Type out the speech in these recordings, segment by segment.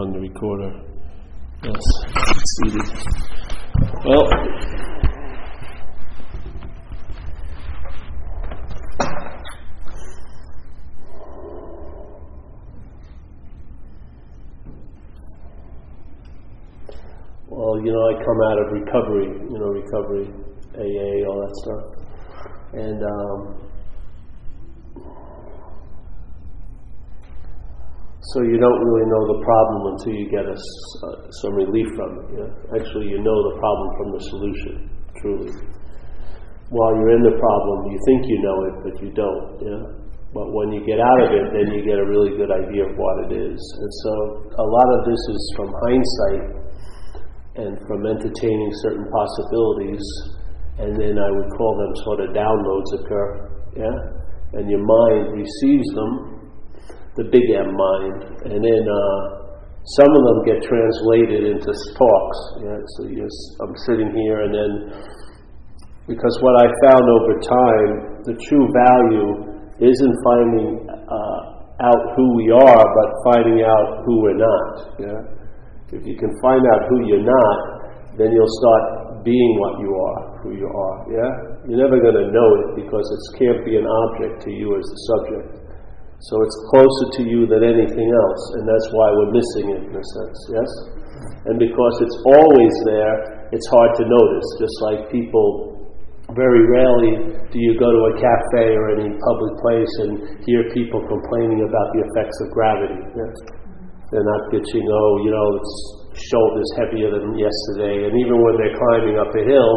on the recorder. Yes, seated. Well, well, you know, I come out of recovery, you know, recovery, AA, all that stuff, and um, So you don't really know the problem until you get a, uh, some relief from it. Actually, you know the problem from the solution, truly. While you're in the problem, you think you know it, but you don't. But when you get out of it, then you get a really good idea of what it is. And so a lot of this is from hindsight and from entertaining certain possibilities, and then I would call them sort of downloads occur. Yeah? And your mind receives them the big M mind, and then uh, some of them get translated into talks. Yeah? So I'm sitting here, and then because what I found over time, the true value isn't finding uh, out who we are, but finding out who we're not. Yeah? If you can find out who you're not, then you'll start being what you are, who you are. Yeah, you're never going to know it because it can't be an object to you as the subject. So it's closer to you than anything else, and that's why we're missing it in a sense, yes? And because it's always there, it's hard to notice. Just like people, very rarely do you go to a cafe or any public place and hear people complaining about the effects of gravity. Yes? They're not bitching, oh, you know, it's shoulders heavier than yesterday. And even when they're climbing up a hill,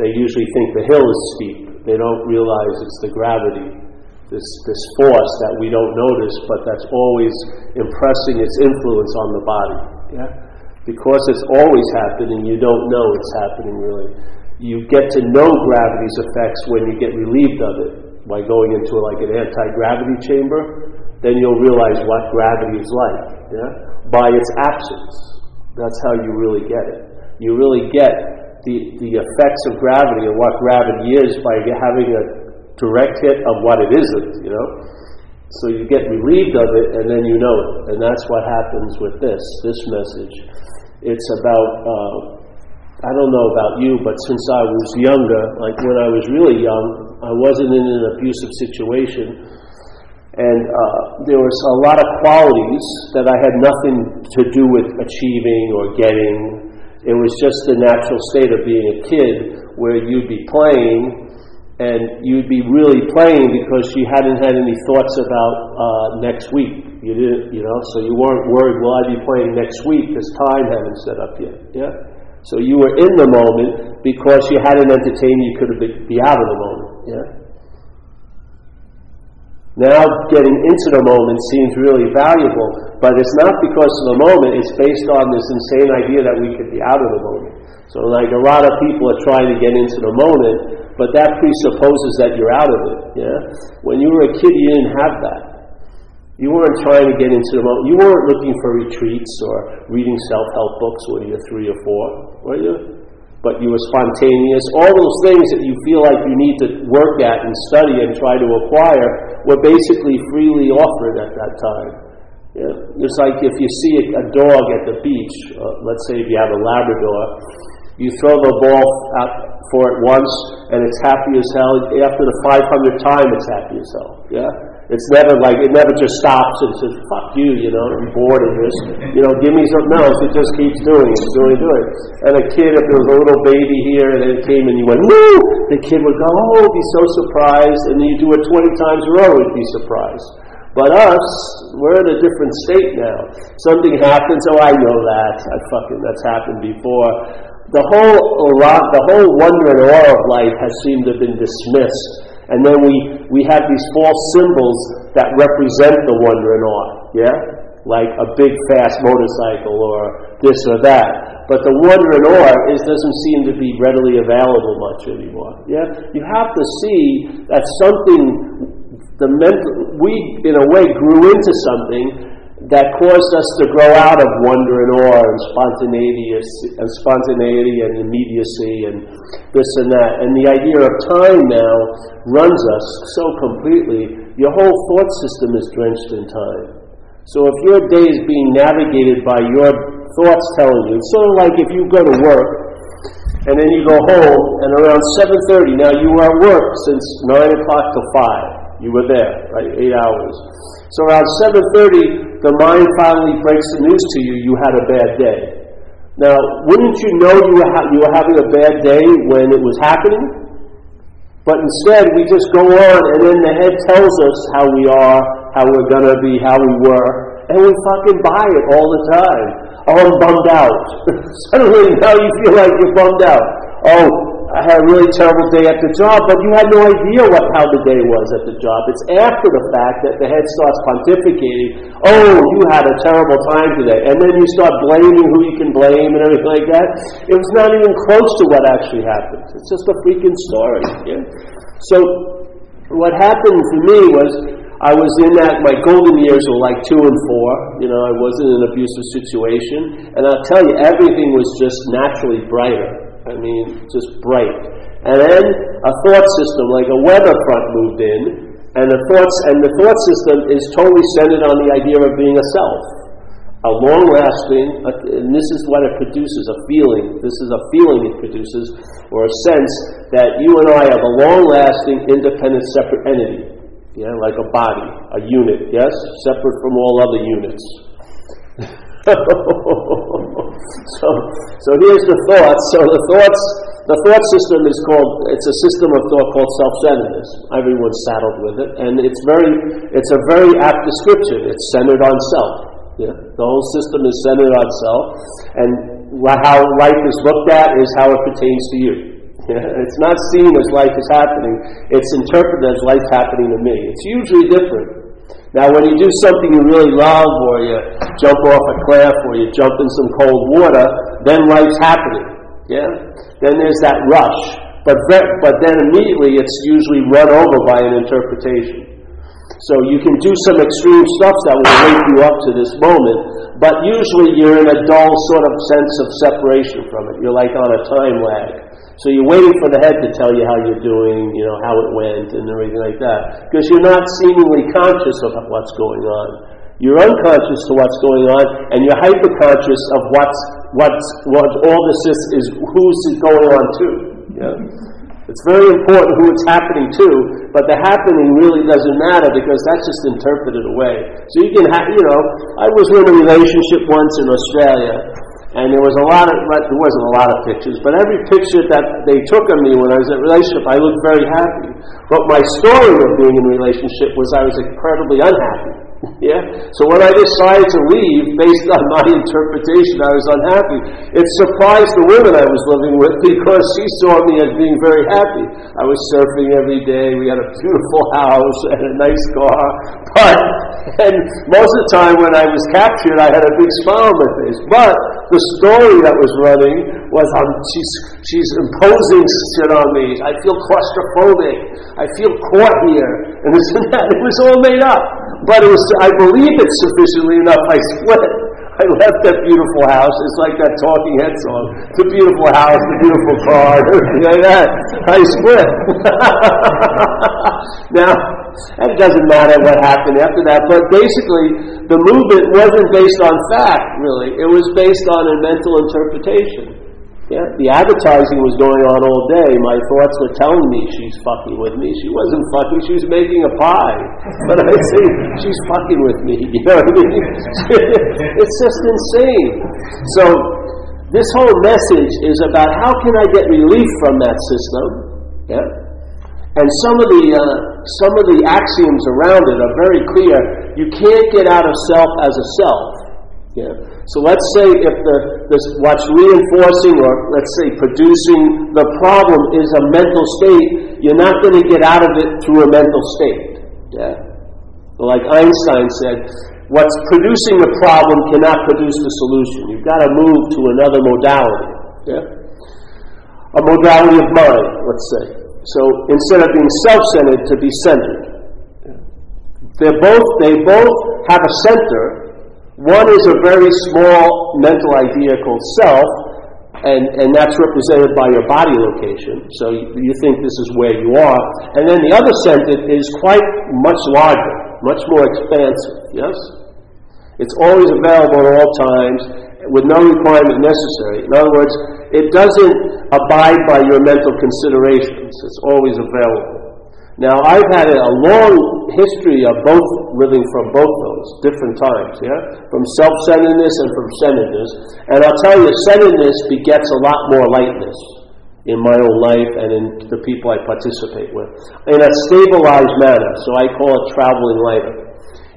they usually think the hill is steep. They don't realize it's the gravity this, this force that we don't notice, but that's always impressing its influence on the body. Yeah? Because it's always happening, you don't know it's happening really. You get to know gravity's effects when you get relieved of it by going into like an anti-gravity chamber. Then you'll realize what gravity is like. Yeah? By its absence. That's how you really get it. You really get the, the effects of gravity and what gravity is by having a direct hit of what it isn't, you know. So you get relieved of it and then you know it. And that's what happens with this, this message. It's about, uh, I don't know about you, but since I was younger, like when I was really young, I wasn't in an abusive situation. And uh, there was a lot of qualities that I had nothing to do with achieving or getting. It was just the natural state of being a kid where you'd be playing and you'd be really playing because you hadn't had any thoughts about uh, next week. You didn't, you know, so you weren't worried. Will I be playing next week? Because time hadn't set up yet. Yeah. So you were in the moment because you hadn't entertained. You could be out of the moment. Yeah. Now getting into the moment seems really valuable, but it's not because of the moment. It's based on this insane idea that we could be out of the moment. So, like a lot of people are trying to get into the moment, but that presupposes that you're out of it. Yeah? When you were a kid, you didn't have that. You weren't trying to get into the moment. You weren't looking for retreats or reading self help books when you were three or four, were you? But you were spontaneous. All those things that you feel like you need to work at and study and try to acquire were basically freely offered at that time. Yeah? It's like if you see a, dog at the beach, uh, let's say if you have a Labrador, you throw the ball out for it once and it's happy as hell. After the 500th time, it's happy as hell. Yeah? It's never like, it never just stops and says, fuck you, you know, I'm bored of this. You know, give me something else. It just keeps doing it, doing doing. And a kid, if there was a little baby here and it came and you went, woo, the kid would go, oh, be so surprised. And then you do it 20 times in a row, he'd be surprised. But us, we're in a different state now. Something happens, oh, I know that. I fucking, that's happened before the whole the whole wonder and awe of life has seemed to have been dismissed. And then we, we have these false symbols that represent the wonder and awe. Yeah? Like a big fast motorcycle or this or that. But the wonder and awe is, doesn't seem to be readily available much anymore. Yeah? You have to see that something, the mental, we in a way grew into something that caused us to grow out of wonder and awe and spontaneity and spontaneity and immediacy and this and that. And the idea of time now runs us so completely. Your whole thought system is drenched in time. So if your day is being navigated by your thoughts telling you, it's sort of like if you go to work and then you go home and around 7.30, now you were at work since 9 o'clock to 5. You were there, right? Eight hours. So around 7.30, the mind finally breaks the news to you, you had a bad day. Now, wouldn't you know you were, ha- you were having a bad day when it was happening? But instead, we just go on, and then the head tells us how we are, how we're going to be, how we were, and we fucking buy it all the time. Oh, I'm bummed out. Suddenly, now you feel like you're bummed out. Oh, I had a really terrible day at the job, but you had no idea what how the day was at the job. It's after the fact that the head starts pontificating, oh, you had a terrible time today. And then you start blaming who you can blame and everything like that. It was not even close to what actually happened. It's just a freaking story. Yeah? So what happened for me was I was in that, my golden years were like two and four. You know, I wasn't in an abusive situation. And I'll tell you, everything was just naturally brighter. I mean, just bright. And then a thought system, like a weather front, moved in, and the thoughts and the thought system is totally centered on the idea of being a self, a long-lasting. And this is what it produces: a feeling. This is a feeling it produces, or a sense that you and I have a long-lasting, independent, separate entity. Yeah, like a body, a unit. Yes, separate from all other units. so, so here's the thoughts. So the thoughts, the thought system is called. It's a system of thought called self-centeredness. Everyone's saddled with it, and it's very, it's a very apt description. It's centered on self. Yeah, the whole system is centered on self, and how life is looked at is how it pertains to you. Yeah, it's not seen as life is happening; it's interpreted as life happening to me. It's usually different. Now, when you do something you really love, or you jump off a cliff, or you jump in some cold water, then life's happening. Yeah? Then there's that rush. But, but then immediately it's usually run over by an interpretation. So you can do some extreme stuff that will wake you up to this moment, but usually you're in a dull sort of sense of separation from it. You're like on a time lag. So you're waiting for the head to tell you how you're doing, you know, how it went and everything like that. Because you're not seemingly conscious of what's going on. You're unconscious to what's going on, and you're hyper-conscious of what's, what's, what all this is, is who's it going on to. Yeah? It's very important who it's happening to, but the happening really doesn't matter because that's just interpreted away. So you can have, you know, I was in a relationship once in Australia, and there was a lot of, there wasn't a lot of pictures, but every picture that they took of me when I was in a relationship, I looked very happy. But my story of being in a relationship was I was incredibly unhappy. Yeah? So when I decided to leave, based on my interpretation, I was unhappy. It surprised the women I was living with because she saw me as being very happy. I was surfing every day. We had a beautiful house and a nice car. But, and most of the time when I was captured, I had a big smile on my face. But the story that was running was um, she's, she's imposing shit on me. I feel claustrophobic. I feel caught here. And this and that. It was all made up. But it was, I believe it sufficiently enough. I split. I left that beautiful house. It's like that Talking Head song. The beautiful house, the beautiful car, everything like that. I split. now, it doesn't matter what happened after that, but basically, the movement wasn't based on fact, really. It was based on a mental interpretation. Yeah, the advertising was going on all day. My thoughts were telling me she's fucking with me. She wasn't fucking, she was making a pie. But I say, she's fucking with me. You know what I mean? it's just insane. So, this whole message is about how can I get relief from that system? Yeah? And some of the uh, some of the axioms around it are very clear. You can't get out of self as a self. Yeah. So let's say if the, this, what's reinforcing or let's say producing the problem is a mental state, you're not going to get out of it through a mental state. Yeah? Like Einstein said, what's producing the problem cannot produce the solution. You've got to move to another modality. Yeah? A modality of mind, let's say. So instead of being self-centered, to be centered. They're both, they both have a center, one is a very small mental idea called self, and, and that's represented by your body location. So you, you think this is where you are. And then the other sentence is quite much larger, much more expansive, yes? It's always available at all times with no requirement necessary. In other words, it doesn't abide by your mental considerations. It's always available. Now, I've had a long history of both living from both those different times, yeah? From self centeredness and from centeredness. And I'll tell you, centeredness begets a lot more lightness in my own life and in the people I participate with in a stabilized manner. So I call it traveling lighter.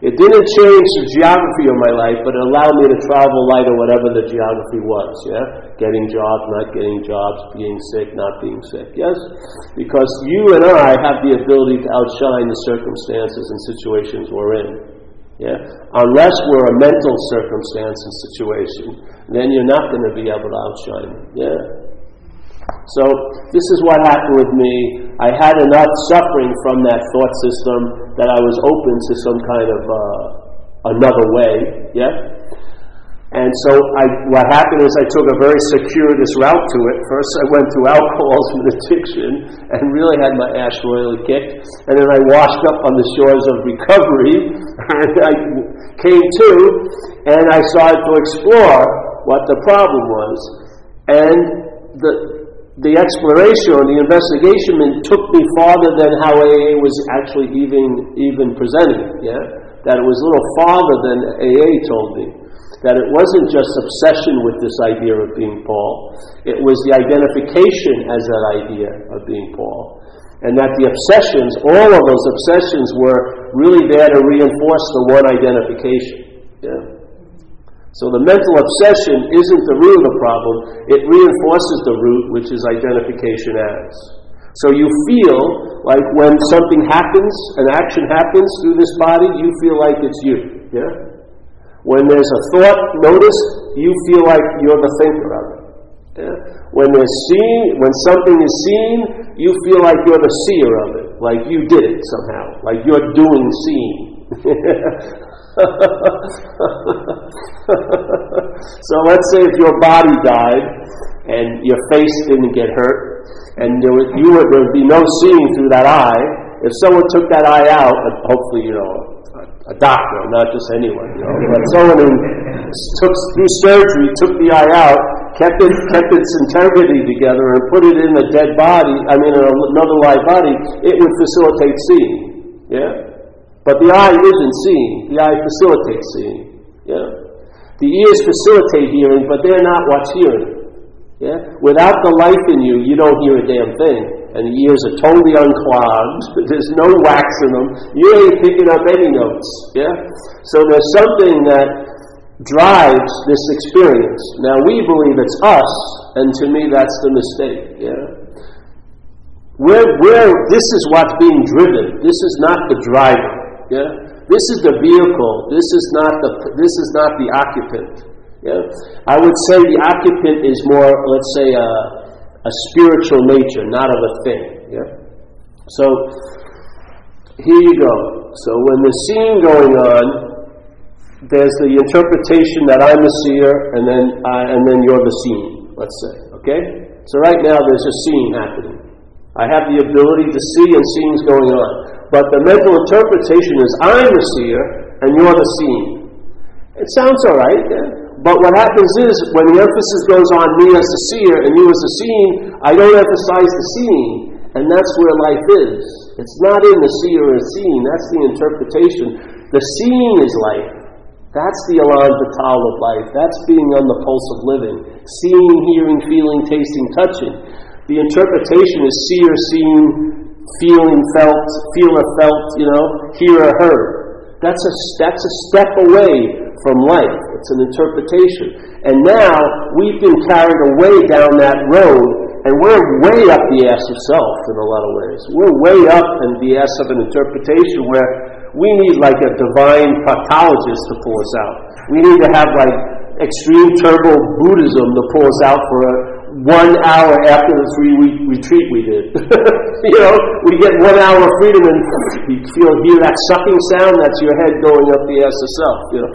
It didn't change the geography of my life, but it allowed me to travel lighter, whatever the geography was. Yeah, getting jobs, not getting jobs, being sick, not being sick. Yes, because you and I have the ability to outshine the circumstances and situations we're in. Yeah, unless we're a mental circumstance and situation, then you're not going to be able to outshine. Yeah. So this is what happened with me. I had enough suffering from that thought system that I was open to some kind of uh, another way. Yeah. And so I, what happened is I took a very circuitous route to it. First, I went through alcoholism and addiction and really had my ass royally kicked. And then I washed up on the shores of recovery and I came to and I started to explore what the problem was. And the, the exploration or the investigation took me farther than how AA was actually even even presenting. Yeah, that it was a little farther than AA told me. That it wasn't just obsession with this idea of being Paul; it was the identification as that idea of being Paul, and that the obsessions, all of those obsessions, were really there to reinforce the one identification. Yeah. So the mental obsession isn't the root of the problem, it reinforces the root, which is identification as. So you feel like when something happens, an action happens through this body, you feel like it's you. Yeah? When there's a thought noticed, you feel like you're the thinker of it. Yeah? When there's seen, when something is seen, you feel like you're the seer of it, like you did it somehow, like you're doing seeing. so let's say if your body died and your face didn't get hurt, and there was, you would, there would be no seeing through that eye. If someone took that eye out, uh, hopefully, you know, a, doctor, not just anyone, you know, but someone who took through surgery, took the eye out, kept it, kept its integrity together, and put it in a dead body, I mean, another live body, it would facilitate seeing. Yeah. But the eye isn't seeing. The eye facilitates seeing. Yeah? The ears facilitate hearing, but they're not what's hearing. Yeah? Without the life in you, you don't hear a damn thing. And the ears are totally unclogged. There's no wax in them. You ain't picking up any notes. Yeah? So there's something that drives this experience. Now we believe it's us, and to me that's the mistake. Yeah? Where, where, this is what's being driven. This is not the driver. Yeah? This is the vehicle. This is not the, this is not the occupant. Yeah? I would say the occupant is more, let's say, a, a spiritual nature, not of a thing. Yeah? So, here you go. So when the seeing going on, there's the interpretation that I'm a seer, and then I, and then you're the seeing. Let's say, okay? So right now there's a seeing happening. I have the ability to see, and seeing's going on. But the mental interpretation is I'm the seer and you're the seeing. It sounds all right, yeah? but what happens is when the emphasis goes on me as the seer and you as the seeing, I don't emphasize the seeing, and that's where life is. It's not in the seer or seeing, that's the interpretation. The seeing is life. That's the Elan Vital of life. That's being on the pulse of living. Seeing, hearing, feeling, tasting, touching. The interpretation is seer, seeing, feeling felt, feel feeler felt, you know, hearer heard. That's a, that's a step away from life. It's an interpretation. And now we've been carried away down that road, and we're way up the ass of self in a lot of ways. We're way up in the ass of an interpretation where we need like a divine proctologist to pull us out. We need to have like extreme turbo Buddhism to pull us out for a one hour after the three week retreat we did. you know, we get one hour of freedom and you feel hear that sucking sound, that's your head going up the self, you know.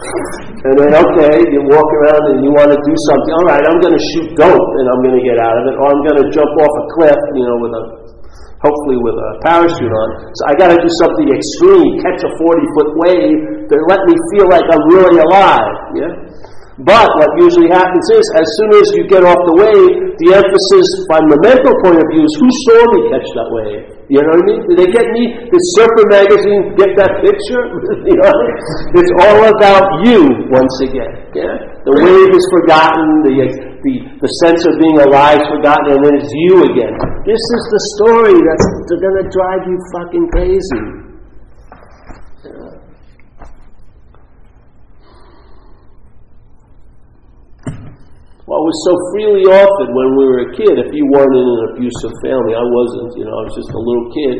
And then okay, you walk around and you want to do something. All right, I'm gonna shoot dope and I'm gonna get out of it, or I'm gonna jump off a cliff, you know, with a hopefully with a parachute on. So I got to do something extreme, catch a 40 foot wave to let me feel like I'm really alive. Yeah? But what usually happens is, as soon as you get off the wave, the emphasis from the mental point of view is who saw me catch that wave? You know what I mean? Did they get me? Did Surfer Magazine get that picture? you know? It's all about you once again. Yeah? The wave is forgotten, the, the, the sense of being alive is forgotten, and then it's you again. This is the story that's going to drive you fucking crazy. What was so freely offered when we were a kid, if you weren't in an abusive family, I wasn't, you know, I was just a little kid,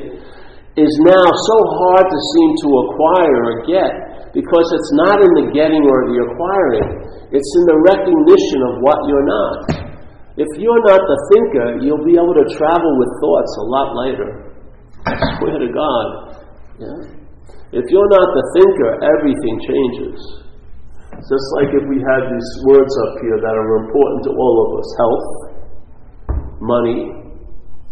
is now so hard to seem to acquire or get because it's not in the getting or the acquiring, it's in the recognition of what you're not. If you're not the thinker, you'll be able to travel with thoughts a lot later. I swear to God. Yeah? If you're not the thinker, everything changes. Just like if we had these words up here that are important to all of us health, money,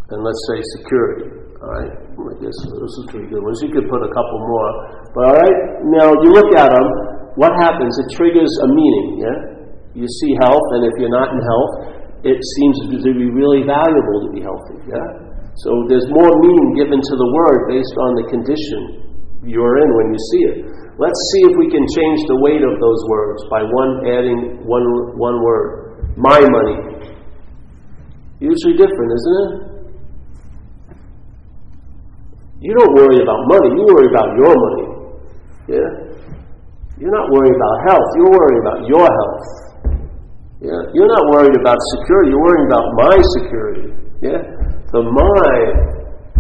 and let's say security. All right? I guess this is pretty good ones. You could put a couple more. But all right? Now, you look at them, what happens? It triggers a meaning, yeah? You see health, and if you're not in health, it seems to be really valuable to be healthy, yeah? So there's more meaning given to the word based on the condition you're in when you see it. Let's see if we can change the weight of those words by one adding one, one word. My money. Usually different, isn't it? You don't worry about money, you worry about your money. Yeah? You're not worried about health, you're worried about your health. Yeah? You're not worried about security, you're worrying about my security. Yeah? The my,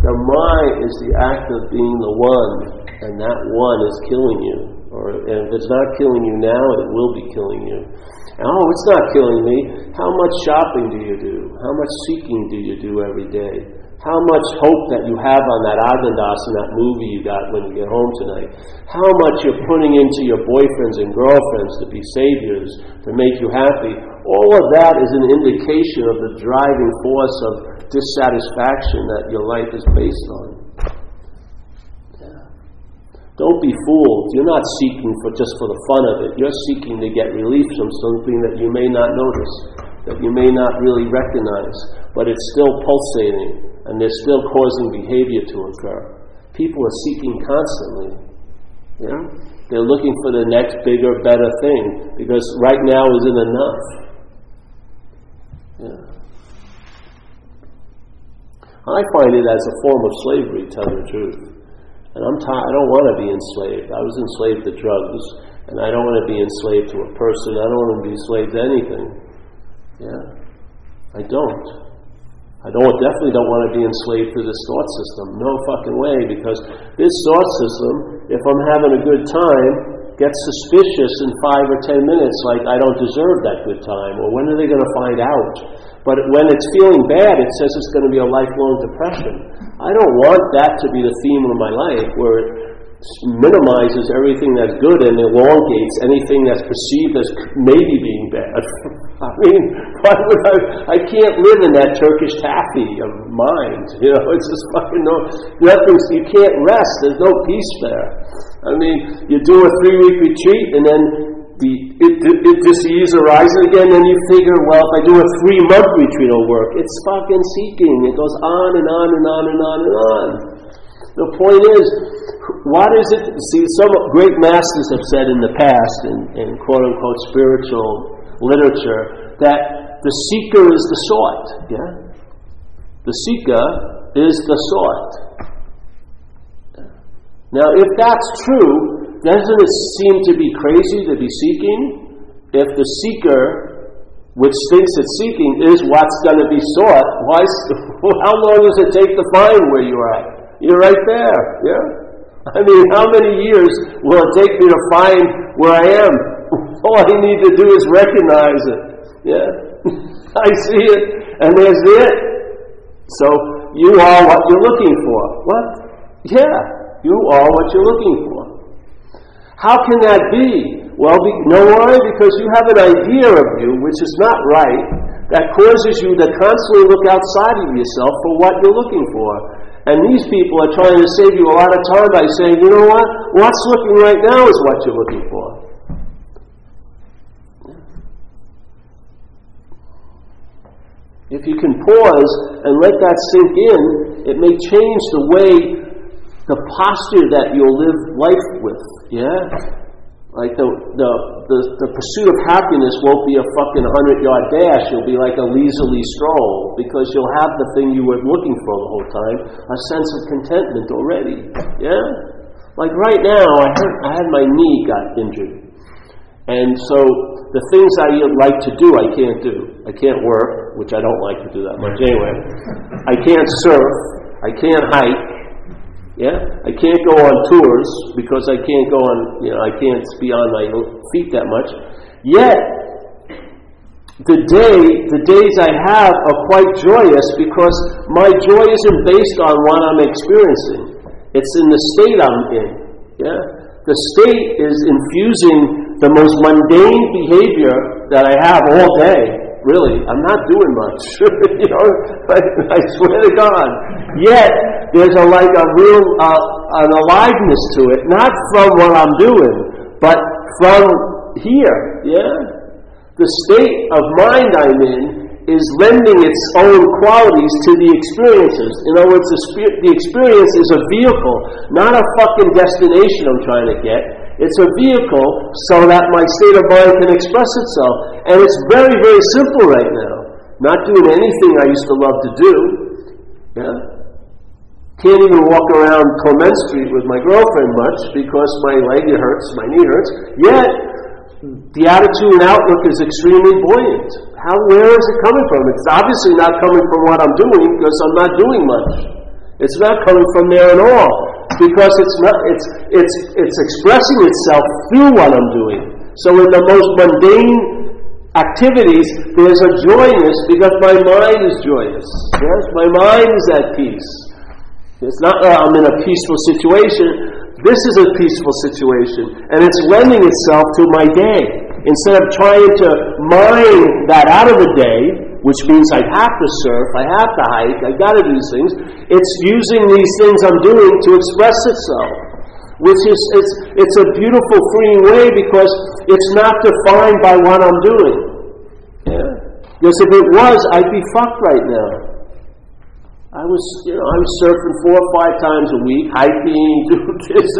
the my is the act of being the one and that one is killing you. Or and if it's not killing you now, it will be killing you. Oh, it's not killing me. How much shopping do you do? How much seeking do you do every day? How much hope that you have on that Agendas in that movie you got when you get home tonight? How much you're putting into your boyfriends and girlfriends to be saviors, to make you happy? All of that is an indication of the driving force of dissatisfaction that your life is based on. Don't be fooled. You're not seeking for just for the fun of it. You're seeking to get relief from something that you may not notice, that you may not really recognize, but it's still pulsating and they're still causing behavior to occur. People are seeking constantly. Yeah? They're looking for the next bigger, better thing because right now isn't enough. Yeah. I find it as a form of slavery, tell the truth. And I'm t- I don't want to be enslaved. I was enslaved to drugs, and I don't want to be enslaved to a person. I don't want to be enslaved to anything. Yeah, I don't. I don't definitely don't want to be enslaved to this thought system. No fucking way, because this thought system, if I'm having a good time, gets suspicious in five or ten minutes, like I don't deserve that good time, or when are they going to find out? But when it's feeling bad, it says it's going to be a lifelong depression. I don't want that to be the theme of my life, where it minimizes everything that's good and elongates anything that's perceived as maybe being bad. I mean, why would I? I can't live in that Turkish taffy of mind. You know, it's just fucking no nothing. You can't rest. There's no peace there. I mean, you do a three week retreat and then the it, it, it disease arises again, and you figure, well, if I do a three month retreat, it'll work. It's fucking seeking. It goes on and on and on and on and on. The point is, what is it? See, some great masters have said in the past, in, in quote unquote spiritual literature, that the seeker is the sought. Yeah? The seeker is the sought. Now, if that's true, doesn't it seem to be crazy to be seeking? If the seeker, which thinks it's seeking, is what's going to be sought, why, how long does it take to find where you're at? You're right there, yeah? I mean, how many years will it take me to find where I am? All I need to do is recognize it. Yeah? I see it, and there's it. So, you are what you're looking for. What? Yeah, you are what you're looking for. How can that be? Well, be, know why? Because you have an idea of you which is not right, that causes you to constantly look outside of yourself for what you're looking for. And these people are trying to save you a lot of time by saying, you know what? What's looking right now is what you're looking for. If you can pause and let that sink in, it may change the way, the posture that you'll live life with. Yeah? Like the, the, the, the, pursuit of happiness won't be a fucking 100 yard dash. You'll be like a leisurely stroll because you'll have the thing you were looking for the whole time a sense of contentment already. Yeah? Like right now, I, hurt, I had my knee got injured. And so the things I like to do, I can't do. I can't work, which I don't like to do that much anyway. I can't surf. I can't hike. Yeah? I can't go on tours because I can't go on, you know, I can't be on my feet that much. Yet, the day, the days I have are quite joyous because my joy isn't based on what I'm experiencing. It's in the state I'm in. Yeah? The state is infusing the most mundane behavior that I have all day really, I'm not doing much. you know, I, I, swear to God. Yet, there's a, like a real, uh, an aliveness to it, not from what I'm doing, but from here, yeah? The state of mind I'm in is lending its own qualities to the experiences. In other words, the, the experience is a vehicle, not a fucking destination I'm trying to get. It's a vehicle so that my state of mind can express itself. And it's very, very simple right now. Not doing anything I used to love to do. Yeah? Can't even walk around Clement Street with my girlfriend much because my leg hurts, my knee hurts. Yet, the attitude and outlook is extremely buoyant. How, where is it coming from? It's obviously not coming from what I'm doing because I'm not doing much. It's not coming from there at all because it's not it's it's it's expressing itself through what I'm doing. So in the most mundane activities, there's a joyness because my mind is joyous. Yes, my mind is at peace. It's not that I'm in a peaceful situation. This is a peaceful situation, and it's lending itself to my day. Instead of trying to mine that out of the day, which means I have to surf, I have to hike, I got to do these things. It's using these things I'm doing to express itself, which is it's it's a beautiful, freeing way because it's not defined by what I'm doing. Yeah. Because if it was, I'd be fucked right now. I was, you know, I was surfing four or five times a week, hiking, doing this,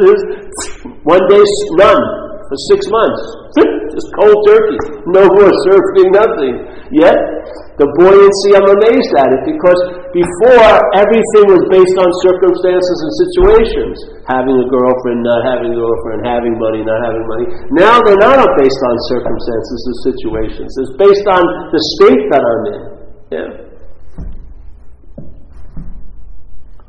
one day none for six months. Just cold turkey. No more surfing, nothing. Yet, the buoyancy, I'm amazed at it because before everything was based on circumstances and situations. Having a girlfriend, not having a girlfriend, having money, not having money. Now they're not based on circumstances and situations. It's based on the state that I'm in. Yeah.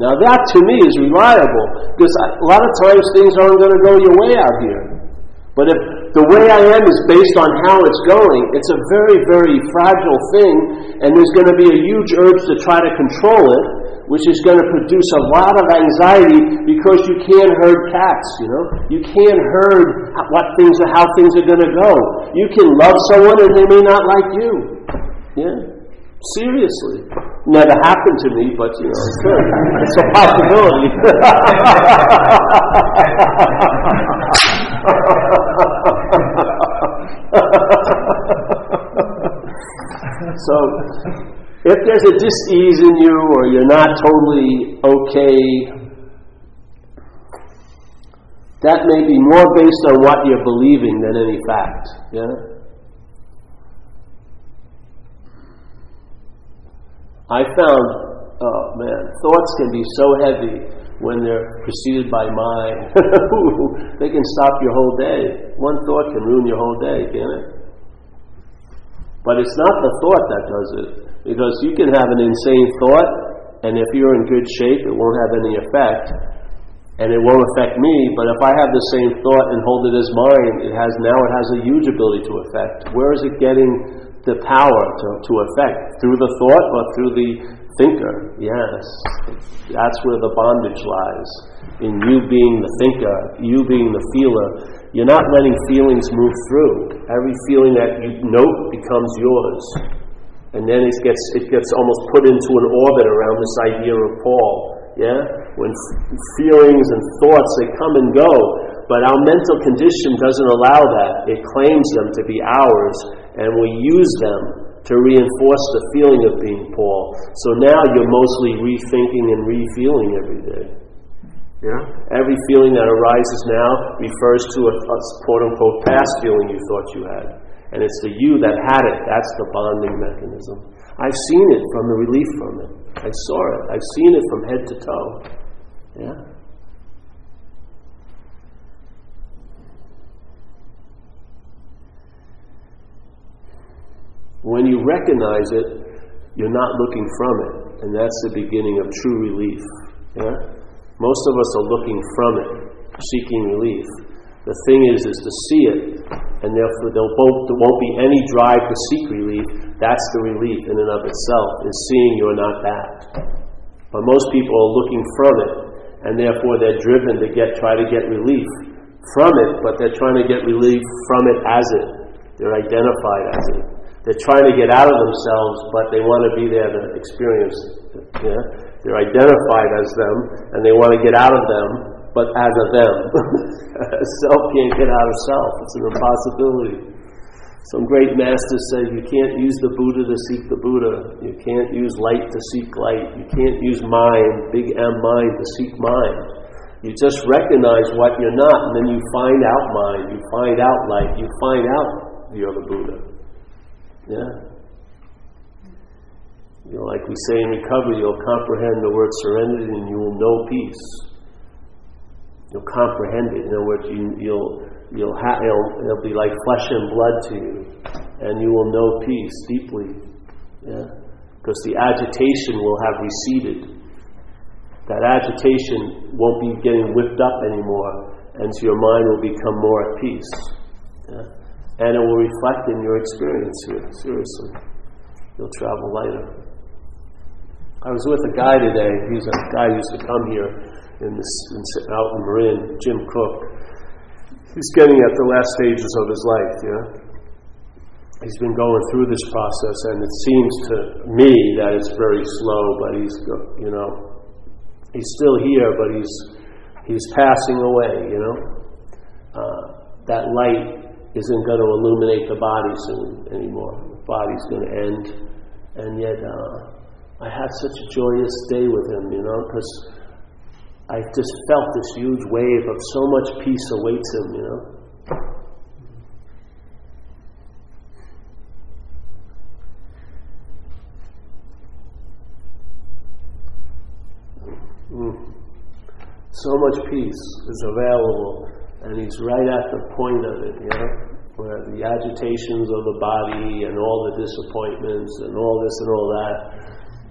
Now that to me is reliable because a lot of times things aren't going to go your way out here. But if the way I am is based on how it's going, it's a very, very fragile thing, and there's going to be a huge urge to try to control it, which is going to produce a lot of anxiety because you can't herd cats, you know? You can't herd what things are, how things are going to go. You can love someone and they may not like you. Yeah? Seriously. Never happened to me, but you know. It's a possibility. so, if there's a dis-ease in you or you're not totally okay, that may be more based on what you're believing than any fact. Yeah? I found, oh man, thoughts can be so heavy when they're preceded by mind. they can stop your whole day. One thought can ruin your whole day, can't it? But it's not the thought that does it. Because you can have an insane thought, and if you're in good shape, it won't have any effect. And it won't affect me, but if I have the same thought and hold it as mine, it has now it has a huge ability to affect. Where is it getting the power to, to affect? Through the thought or through the thinker, yes. That's where the bondage lies. In you being the thinker, you being the feeler. You're not letting feelings move through. Every feeling that you note becomes yours. And then it gets, it gets almost put into an orbit around this idea of Paul. Yeah? When f- feelings and thoughts, they come and go. But our mental condition doesn't allow that. It claims them to be ours, and we use them to reinforce the feeling of being Paul. So now you're mostly rethinking and re-feeling every day. Yeah? Every feeling that arises now refers to a, a quote unquote past feeling you thought you had. And it's the you that had it. That's the bonding mechanism. I've seen it from the relief from it. I saw it. I've seen it from head to toe. Yeah? When you recognize it, you're not looking from it, and that's the beginning of true relief. Yeah? Most of us are looking from it, seeking relief. The thing is, is to see it, and therefore there won't be any drive to seek relief. That's the relief in and of itself, is seeing you're not that. But most people are looking from it, and therefore they're driven to get try to get relief from it, but they're trying to get relief from it as it. They're identified as it. They're trying to get out of themselves, but they want to be there to experience. Yeah? They're identified as them, and they want to get out of them, but as a them. self can't get out of self. It's an impossibility. Some great masters say you can't use the Buddha to seek the Buddha. You can't use light to seek light. You can't use mind, big M mind, to seek mind. You just recognize what you're not, and then you find out mind, you find out light, you find out you're the Buddha. Yeah? You know, like we say in recovery, you'll comprehend the word serenity and you will know peace. You'll comprehend it. In other words, you, you'll, you'll ha- it'll, it'll be like flesh and blood to you, and you will know peace deeply. Yeah? Because the agitation will have receded. That agitation won't be getting whipped up anymore, and so your mind will become more at peace. Yeah? And it will reflect in your experience here. Seriously. You'll travel lighter. I was with a guy today. He's a guy who used to come here in this, in, out in Marin, Jim Cook. He's getting at the last stages of his life, yeah? He's been going through this process, and it seems to me that it's very slow, but he's, you know, he's still here, but he's, he's passing away, you know? Uh, that light isn't going to illuminate the body soon anymore. The body's going to end. And yet, uh, I had such a joyous day with him, you know, because I just felt this huge wave of so much peace awaits him, you know. Mm. So much peace is available and he's right at the point of it, you know, where the agitations of the body and all the disappointments and all this and all that,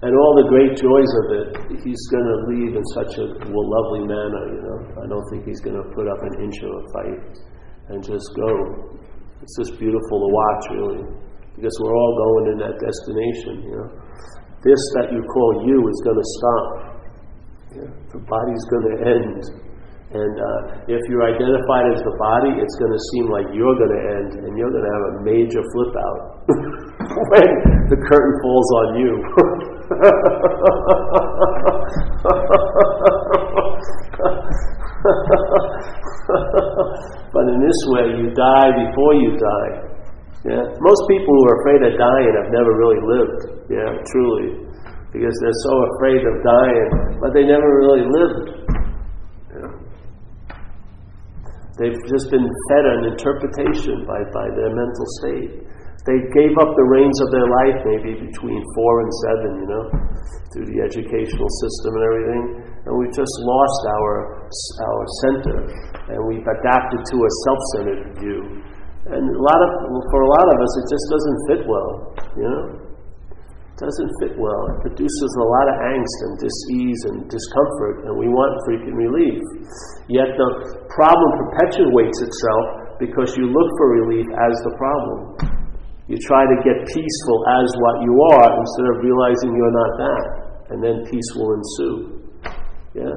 and all the great joys of it, he's going to leave in such a well, lovely manner, you know. I don't think he's going to put up an inch of a fight and just go. It's just beautiful to watch, really, because we're all going in that destination, you know. This that you call you is going to stop. Yeah. The body's going to end. And uh, if you're identified as the body, it's going to seem like you're going to end, and you're going to have a major flip out when the curtain falls on you. but in this way, you die before you die. Yeah? Most people who are afraid of dying have never really lived. Yeah, truly, because they're so afraid of dying, but they never really lived. They've just been fed an interpretation by, by their mental state. They gave up the reins of their life maybe between four and seven, you know, through the educational system and everything. And we've just lost our, our center and we've adapted to a self centered view. And a lot of, for a lot of us, it just doesn't fit well, you know doesn't fit well. It produces a lot of angst and dis-ease and discomfort, and we want frequent relief. Yet the problem perpetuates itself because you look for relief as the problem. You try to get peaceful as what you are instead of realizing you're not that, and then peace will ensue. Yeah?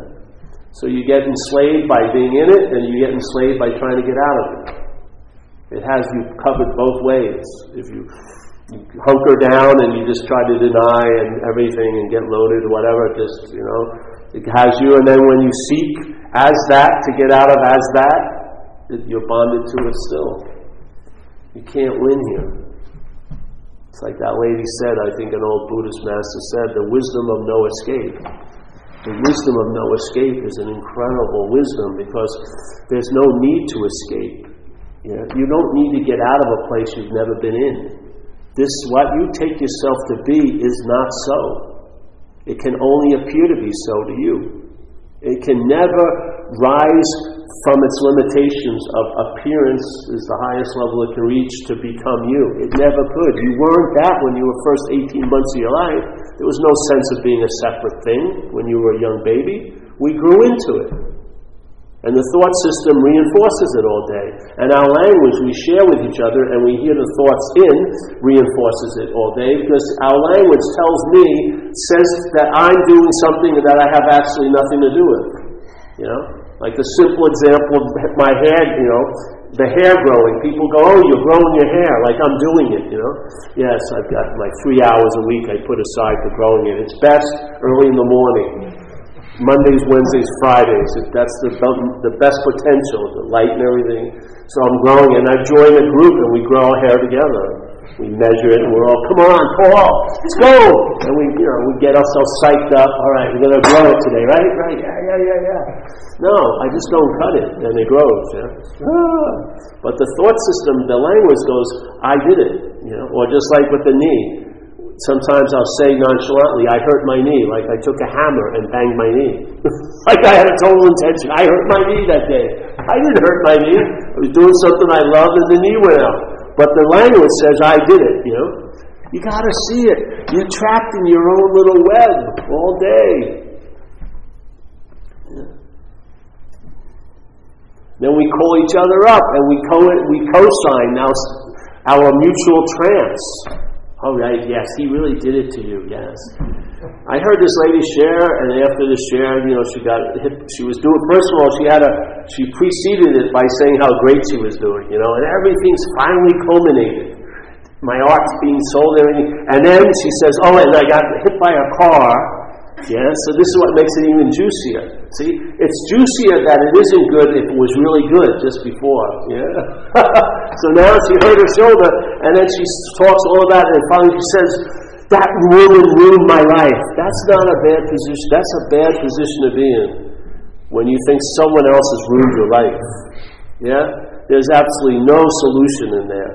So you get enslaved by being in it, and you get enslaved by trying to get out of it. It has you covered both ways. If you hunker down and you just try to deny and everything and get loaded, whatever, just, you know, It has you, and then when you seek as that to get out of as that, you're bonded to it still. You can't win here. It's like that lady said, I think an old Buddhist master said, the wisdom of no escape. The wisdom of no escape is an incredible wisdom because there's no need to escape. You, know, you don't need to get out of a place you've never been in. This, what you take yourself to be, is not so. It can only appear to be so to you. It can never rise from its limitations of appearance is the highest level it can reach to become you. It never could. You weren't that when you were first 18 months of your life. There was no sense of being a separate thing when you were a young baby. We grew into it. And the thought system reinforces it all day. And our language we share with each other and we hear the thoughts in reinforces it all day because our language tells me, says that I'm doing something that I have absolutely nothing to do with. You know? Like the simple example of my hair, you know, the hair growing. People go, oh, you're growing your hair, like I'm doing it, you know? Yes, I've got like three hours a week I put aside for growing it. It's best early in the morning. Mondays, Wednesdays, Fridays. That's the, the best potential, the light and everything. So I'm growing, and I join a group, and we grow our hair together. We measure it, and we're all, come on, Paul, let's go! And we, you know, we get ourselves psyched up. All right, we're going to grow it today, right? Right? Yeah, yeah, yeah, yeah. No, I just don't cut it, and it grows. Yeah? Ah. But the thought system, the language goes, I did it. You know, or just like with the knee sometimes I'll say nonchalantly, I hurt my knee, like I took a hammer and banged my knee. like I had a total intention. I hurt my knee that day. I didn't hurt my knee. I was doing something I loved and the knee went out. But the language says I did it, you know? You gotta see it. You're trapped in your own little web all day. Then we call each other up and we co we co-sign now our mutual trance. Oh, right, yes, he really did it to you, yes. I heard this lady share, and after the share, you know, she got hit, she was doing, first of all, she had a, she preceded it by saying how great she was doing, you know, and everything's finally culminated. My art's being sold, everything. And then she says, oh, and I got hit by a car, yeah, so this is what makes it even juicier. See, it's juicier that it isn't good if it was really good just before. Yeah. so now she hurt her shoulder, and then she talks all about it, and finally she says, "That woman ruined my life." That's not a bad position. That's a bad position to be in when you think someone else has ruined your life. Yeah, there's absolutely no solution in there.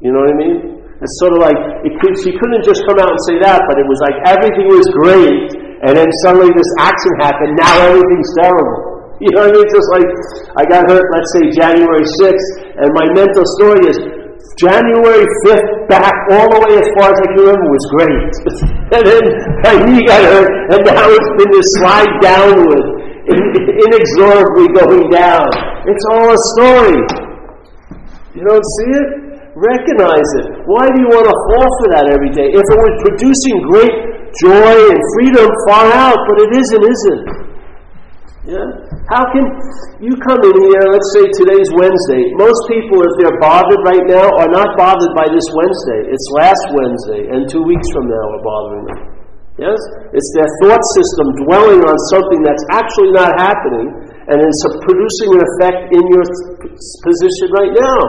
You know what I mean? It's sort of like could, she couldn't just come out and say that, but it was like everything was great, and then suddenly this accident happened, now everything's terrible. You know what I mean? Just like I got hurt, let's say January 6th, and my mental story is January 5th back all the way as far as I can remember was great. and then my knee got hurt, and now it's been this slide downward, inexorably going down. It's all a story. You don't see it? Recognize it. Why do you want to fall for that every day? If it was producing great joy and freedom far out, but it isn't, isn't. Yeah? How can you come in here, let's say today's Wednesday. Most people, if they're bothered right now, are not bothered by this Wednesday. It's last Wednesday, and two weeks from now are bothering them. Yes? It's their thought system dwelling on something that's actually not happening, and it's producing an effect in your position right now.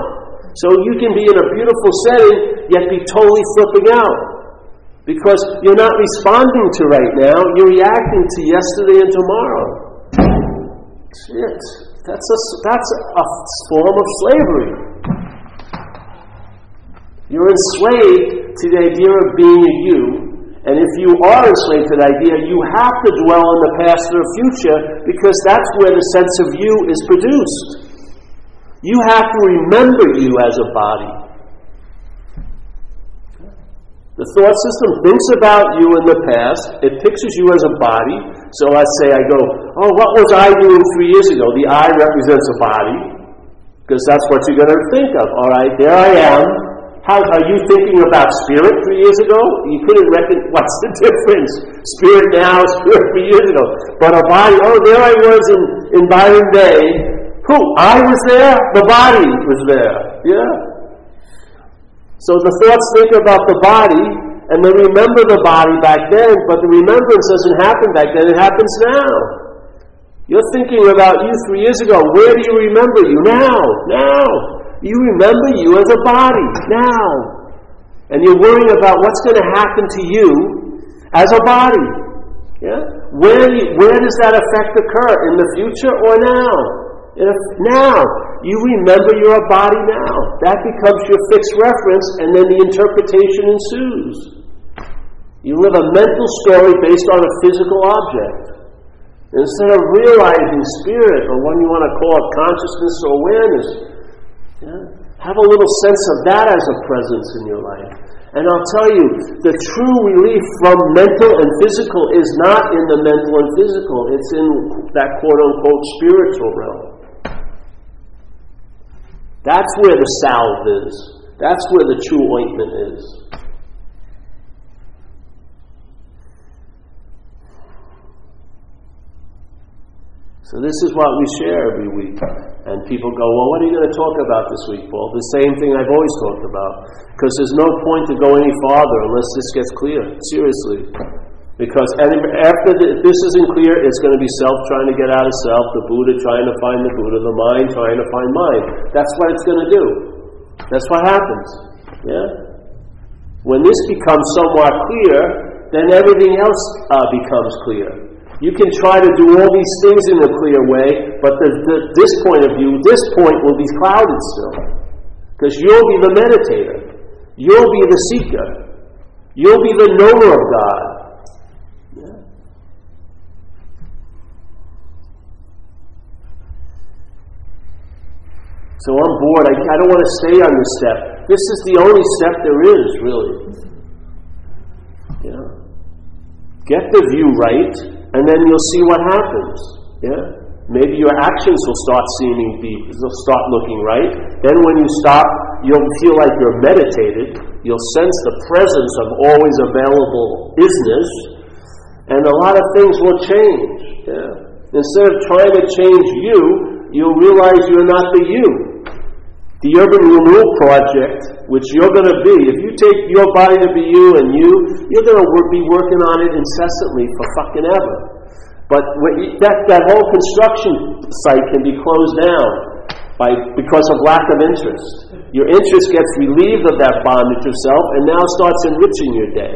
So you can be in a beautiful setting, yet be totally flipping out. Because you're not responding to right now, you're reacting to yesterday and tomorrow. Shit. That's a, that's a form of slavery. You're enslaved to the idea of being a you, and if you are enslaved to the idea, you have to dwell in the past or future because that's where the sense of you is produced. You have to remember you as a body. The thought system thinks about you in the past. It pictures you as a body. So let's say I go, oh, what was I doing three years ago? The I represents a body, because that's what you're going to think of. All right, there I am. How are you thinking about spirit three years ago? You couldn't reckon. What's the difference? Spirit now, spirit three years ago. But a body. Oh, there I was in in Byron Bay. Who? I was there. The body was there. Yeah. So the thoughts think about the body, And they remember the body back then, but the remembrance doesn't happen back then, it happens now. You're thinking about you three years ago. Where do you remember you? Now, now. You remember you as a body, now. And you're worrying about what's going to happen to you as a body. Yeah? Where, you, where does that effect occur? In the future or now? If now. You remember you're a body now. That becomes your fixed reference, and then the interpretation ensues. You live a mental story based on a physical object. Instead of realizing spirit, or what you want to call it consciousness or awareness, yeah, have a little sense of that as a presence in your life. And I'll tell you, the true relief from mental and physical is not in the mental and physical, it's in that quote unquote spiritual realm. That's where the salve is. That's where the true ointment is. So this is what we share every week. And people go, well, what are you going to talk about this week, Paul? The same thing I've always talked about. Because there's no point to go any farther unless this gets clear. Seriously. Because after this isn't clear, it's going to be self trying to get out of self, the Buddha trying to find the Buddha, the mind trying to find mind. That's what it's going to do. That's what happens. Yeah? When this becomes somewhat clear, then everything else uh, becomes clear. You can try to do all these things in a clear way, but the, the, this point of view, this point will be clouded still. Because you'll be the meditator. You'll be the seeker. You'll be the knower of God. So I'm bored. I, I don't want to stay on this step. This is the only step there is, really. Yeah. Get the view right and then you'll see what happens. Yeah? Maybe your actions will start seeming be, will start looking right. Then when you stop, you'll feel like you're meditated. You'll sense the presence of always available isness, and a lot of things will change. Yeah? Instead of trying to change you, you'll realize you're not the you the urban renewal project, which you're going to be, if you take your body to be you and you, you're going to be working on it incessantly for fucking ever. But that, that whole construction site can be closed down by, because of lack of interest. Your interest gets relieved of that bondage yourself and now starts enriching your day.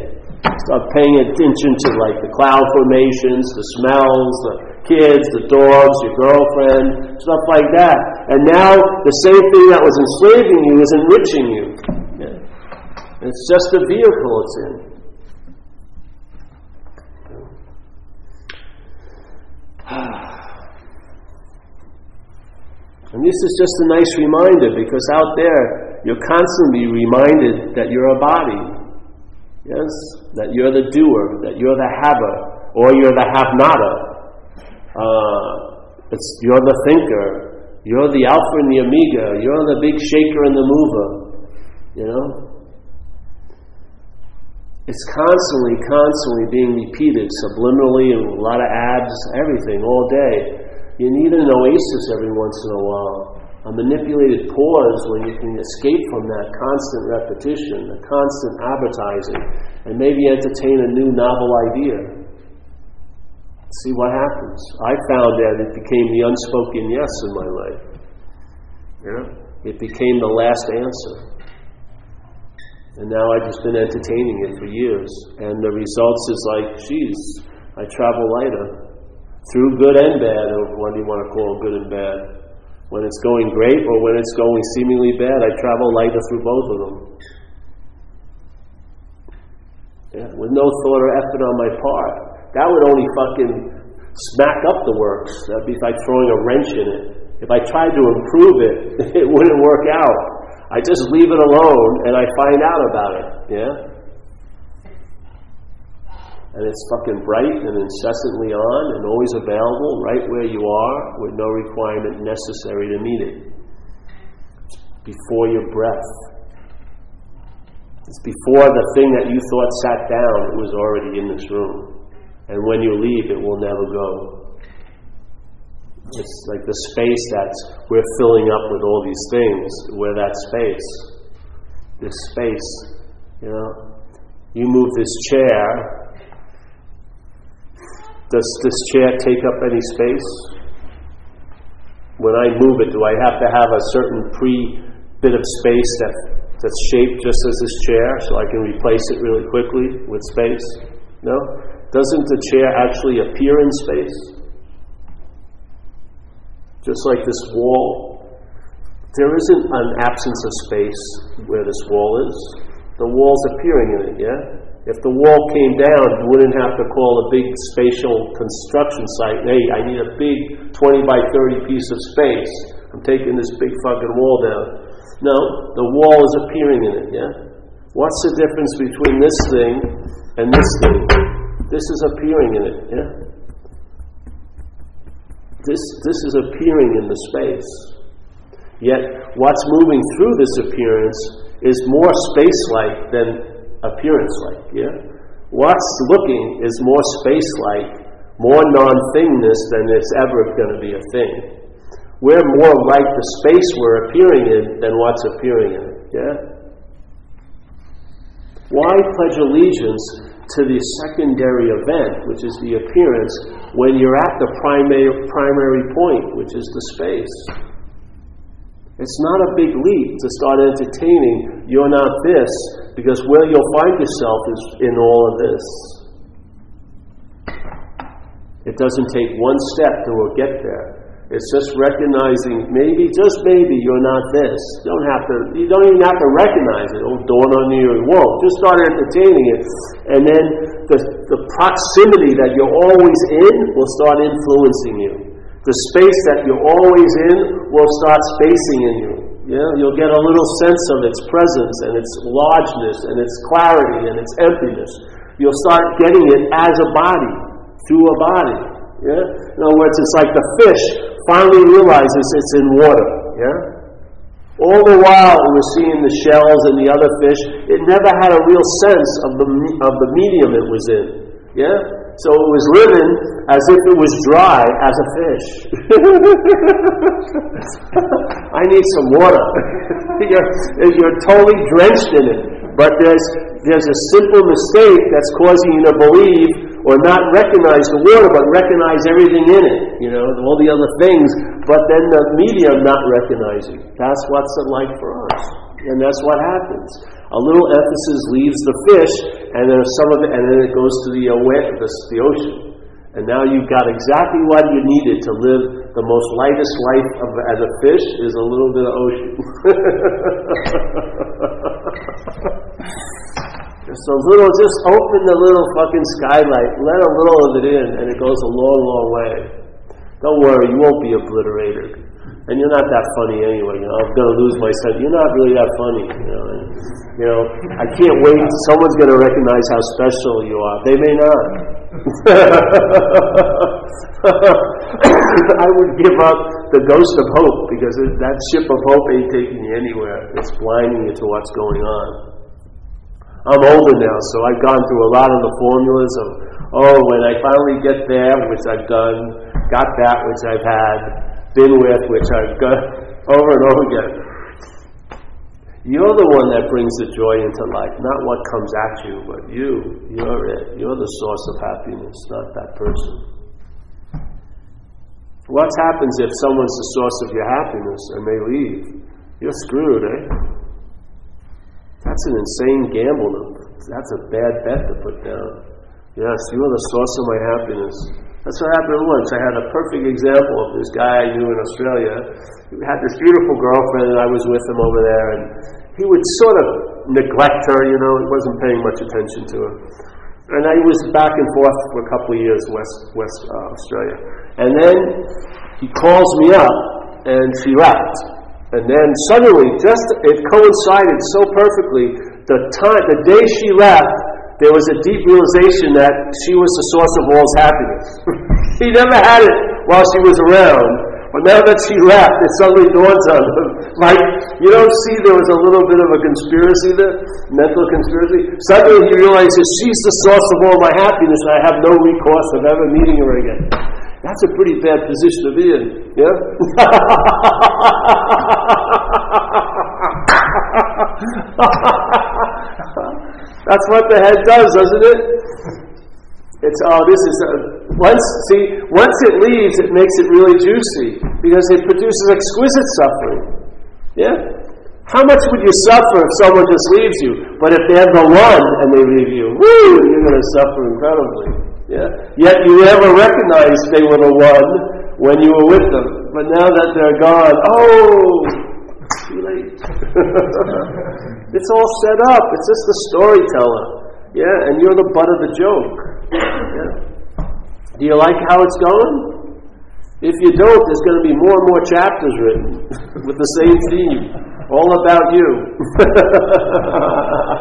Start paying attention to like the cloud formations, the smells, the kids, the dogs, your girlfriend, stuff like that. And now the same thing that was enslaving you is enriching you. Yeah. It's just a vehicle it's in. And this is just a nice reminder because out there you're constantly reminded that you're a body. Yes? That you're the doer, that you're the haver, or you're the have nada. Uh, it's, you're the thinker. You're the alpha and the omega. You're the big shaker and the mover. You know? It's constantly, constantly being repeated subliminally a lot of ads, everything, all day. You need an oasis every once in a while. A manipulated pause when you can escape from that constant repetition, the constant advertising, and maybe entertain a new novel idea. See what happens. I found that it became the unspoken yes in my life. Yeah? It became the last answer. And now I've just been entertaining it for years. And the results is like, geez, I travel lighter. Through good and bad, or what do you want to call good and bad? When it's going great or when it's going seemingly bad, I travel lighter through both of them. Yeah, with no thought or effort on my part. That would only fucking smack up the works. That'd be like throwing a wrench in it. If I tried to improve it, it wouldn't work out. I just leave it alone and I find out about it. Yeah? And it's fucking bright and incessantly on and always available right where you are with no requirement necessary to meet it. It's before your breath. It's before the thing that you thought sat down, it was already in this room. And when you leave, it will never go. It's like the space that we're filling up with all these things. We're that space. This space, you know. You move this chair. Does this chair take up any space? When I move it, do I have to have a certain pre bit of space that, that's shaped just as this chair so I can replace it really quickly with space? No? Doesn't the chair actually appear in space? Just like this wall. There isn't an absence of space where this wall is. The wall's appearing in it, yeah? If the wall came down, you wouldn't have to call a big spatial construction site, hey, I need a big 20 by 30 piece of space. I'm taking this big fucking wall down. No, the wall is appearing in it, yeah? What's the difference between this thing and this thing? This is appearing in it, yeah? This, this is appearing in the space. Yet, what's moving through this appearance is more space like than appearance like, yeah? What's looking is more space like, more non thingness than it's ever going to be a thing. We're more like the space we're appearing in than what's appearing in it, yeah? Why pledge allegiance to the secondary event, which is the appearance, when you're at the primary, primary point, which is the space? It's not a big leap to start entertaining you're not this, because where you'll find yourself is in all of this. It doesn't take one step to get there. It's just recognizing maybe, just maybe, you're not this. You don't have to. You don't even have to recognize it. Oh, It'll dawn on you. It won't. Just start entertaining it, and then the the proximity that you're always in will start influencing you. The space that you're always in will start spacing in you. Yeah, you'll get a little sense of its presence and its largeness and its clarity and its emptiness. You'll start getting it as a body through a body. Yeah? In other words, it's like the fish finally realizes it's in water. Yeah? All the while it was seeing the shells and the other fish, it never had a real sense of the, of the medium it was in. Yeah? So it was living as if it was dry as a fish. I need some water. you're, you're totally drenched in it. But there's, there's a simple mistake that's causing you to believe or not recognize the water, but recognize everything in it, you know, all the other things, but then the medium not recognizing. That's what's like for us. And that's what happens. A little emphasis leaves the fish, and then some of it, and then it goes to the, the, the ocean. And now you've got exactly what you needed to live the most lightest life of, as a fish is a little bit of ocean. A little, just open the little fucking skylight, let a little of it in, and it goes a long, long way. Don't worry, you won't be obliterated. And you're not that funny anyway. You know, I'm to lose my sense. You're not really that funny. You know, and, you know. I can't wait. Someone's to recognize how special you are. They may not. I would give up the ghost of hope because that ship of hope ain't taking you anywhere. It's blinding you to what's going on. I'm older now, so I've gone through a lot of the formulas of, oh, when I finally get there, which I've done, got that, which I've had, been with, which I've got, over and over again. You're the one that brings the joy into life, not what comes at you, but you. You're it. You're the source of happiness, not that person. What happens if someone's the source of your happiness and they leave? You're screwed, eh? That's an insane gamble. That's a bad bet to put down. Yes, you are the source of my happiness. That's what happened once. I had a perfect example of this guy I knew in Australia. He had this beautiful girlfriend, and I was with him over there, and he would sort of neglect her, you know, he wasn't paying much attention to her. And I was back and forth for a couple of years, West, West uh, Australia. And then he calls me up, and she left. And then suddenly, just it coincided so perfectly. The time, the day she left, there was a deep realization that she was the source of all's happiness. he never had it while she was around, but now that she left, it suddenly dawns on him. Like you don't see there was a little bit of a conspiracy there, mental conspiracy. Suddenly he realizes she's the source of all my happiness, and I have no recourse of ever meeting her again. That's a pretty bad position to be in, yeah? That's what the head does, doesn't it? It's oh, this is uh, once see once it leaves, it makes it really juicy because it produces exquisite suffering. Yeah. How much would you suffer if someone just leaves you? But if they're the one and they leave you, woo, you're going to suffer incredibly. Yeah. Yet you never recognized they were the one when you were with them. But now that they're gone, oh, too late. it's all set up. It's just the storyteller. Yeah, and you're the butt of the joke. Yeah. Do you like how it's going? If you don't, there's going to be more and more chapters written with the same theme. All about you.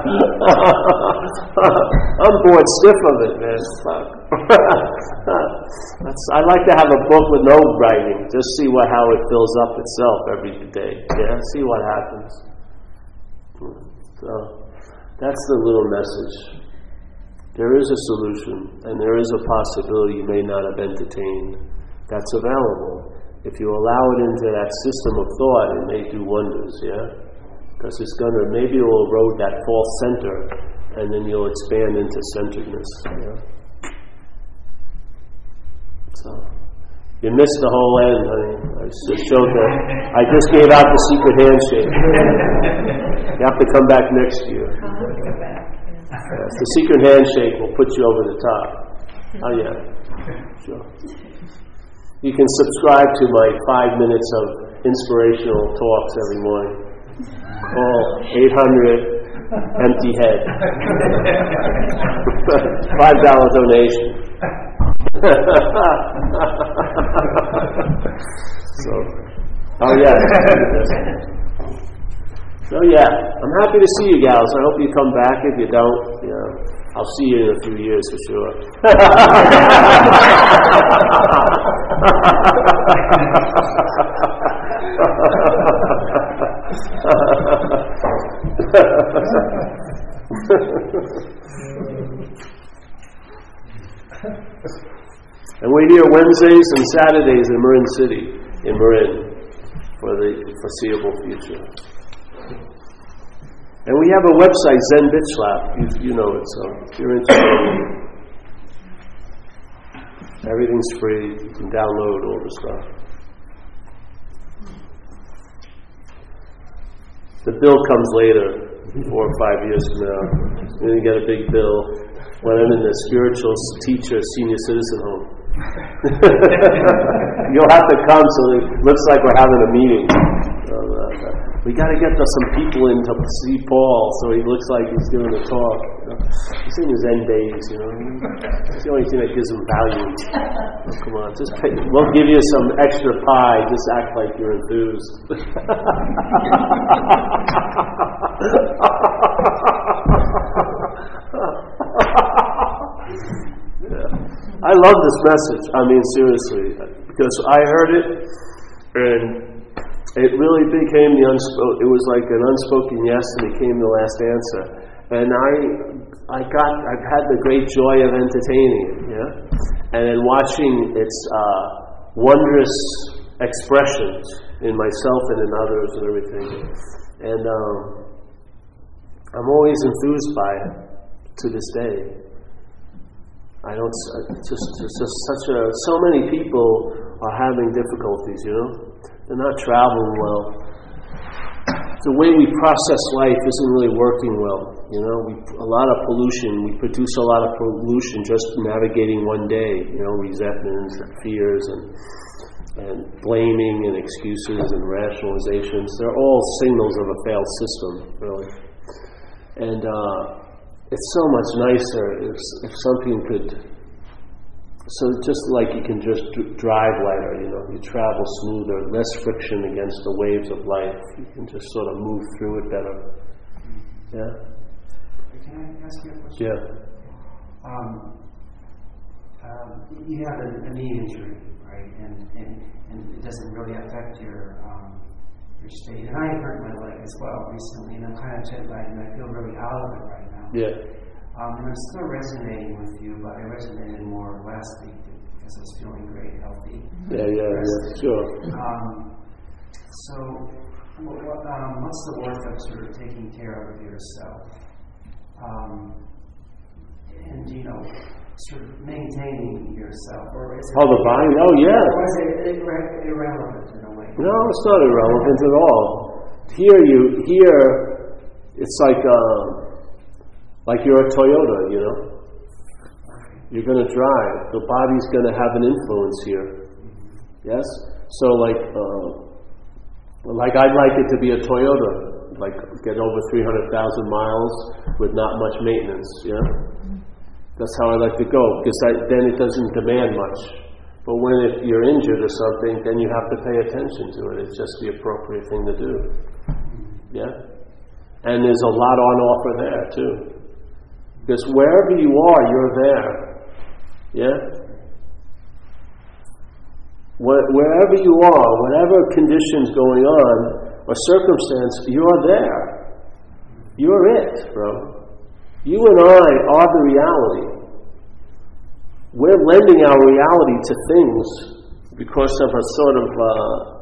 I'm bored stiff of it, man. I like to have a book with no writing. Just see what how it fills up itself every day. Yeah, see what happens. So that's the little message. There is a solution, and there is a possibility you may not have entertained that's available. If you allow it into that system of thought, it may do wonders, yeah? Because it's going to, maybe it will erode that false center, and then you'll expand into centeredness, yeah? So, you missed the whole end, honey. I just showed that. I just gave out the secret handshake. you have to come back next year. Yes, the secret handshake will put you over the top. Oh, yeah. Sure. You can subscribe to my five minutes of inspirational talks every morning. Call 800 Empty Head. Five dollar donation. so, oh yeah. So yeah, I'm happy to see you gals. I hope you come back. If you don't, you know, I'll see you in a few years for sure. and we're here Wednesdays and Saturdays in Marin City, in Marin, for the foreseeable future. And we have a website, Zen Bitchslap. You, you know it, so if you're interested, everything's free. You can download all the stuff. The bill comes later, four or five years from now. To get a big bill when I'm in the spiritual teacher senior citizen home. You'll have to come so it looks like we're having a meeting. So, uh, we got to get some people in to see Paul so he looks like he's doing a talk. You know? He's in his end days, you know. It's the only thing that gives him value. Oh, come on, just pay. we'll give you some extra pie. Just act like you're enthused. yeah. I love this message. I mean, seriously, because I heard it and it really became the unspoken, it was like an unspoken yes and it became the last answer. And I, I got, I've had the great joy of entertaining it, yeah? And then watching its uh, wondrous expressions in myself and in others and everything. And um, I'm always enthused by it to this day. I don't, just, just, just such a, so many people are having difficulties, you know? They're not traveling well. The way we process life isn't really working well. You know, we, a lot of pollution. We produce a lot of pollution just navigating one day. You know, resentments and fears and and blaming and excuses and rationalizations. They're all signals of a failed system, really. And uh, it's so much nicer if, if something could so just like you can just drive lighter, you know, you travel smoother, less friction against the waves of life. You can just sort of move through it better. Yeah. Can I ask you a question? Yeah. Um, uh, you have a, a, knee injury, right? And, and, and it doesn't really affect your um, your state. And I hurt my leg as well recently, and I'm kind of jet lagged, and I feel really out of it right now. Yeah. Um, and I'm still resonating with you, but I resonated more last week because I was feeling great, healthy. Yeah, yeah, yeah, sure. Um, so, what, um, what's the worth of sort of taking care of yourself? um, and you know, sort of maintaining yourself, or is it? Oh, the body? Oh, yeah. Or is it irre- irrelevant in a way? No, it's not irrelevant at all. Here, you here, it's like uh, like you're a Toyota, you know. You're going to drive. The body's going to have an influence here. Yes. So, like, uh, like I'd like it to be a Toyota, like get over three hundred thousand miles with not much maintenance. Yeah. That's how I like to go because I, then it doesn't demand much. But when if you're injured or something, then you have to pay attention to it. It's just the appropriate thing to do. Yeah? And there's a lot on offer there, too. Because wherever you are, you're there. Yeah? Wherever you are, whatever conditions going on or circumstance, you're there. You're it, bro. You and I are the reality. We're lending our reality to things because of a sort of, uh,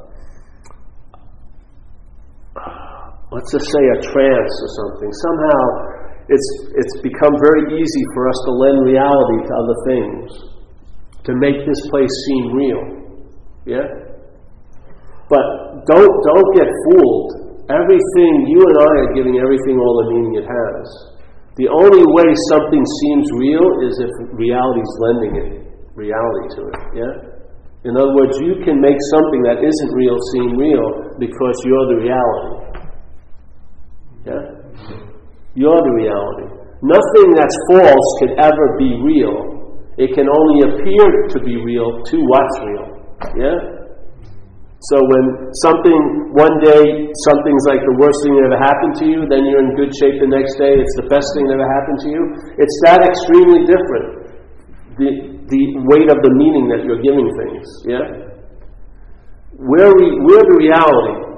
let's just say, a trance or something. Somehow, it's it's become very easy for us to lend reality to other things, to make this place seem real. Yeah. But don't don't get fooled. Everything you and I are giving everything all the meaning it has. The only way something seems real is if reality's lending it reality to it. Yeah? In other words, you can make something that isn't real seem real because you're the reality. Yeah? You're the reality. Nothing that's false can ever be real. It can only appear to be real to what's real. Yeah? So when something, one day, something's like the worst thing that ever happened to you, then you're in good shape the next day, it's the best thing that ever happened to you. It's that extremely different. The, the weight of the meaning that you're giving things, yeah? We're, re, we're the reality.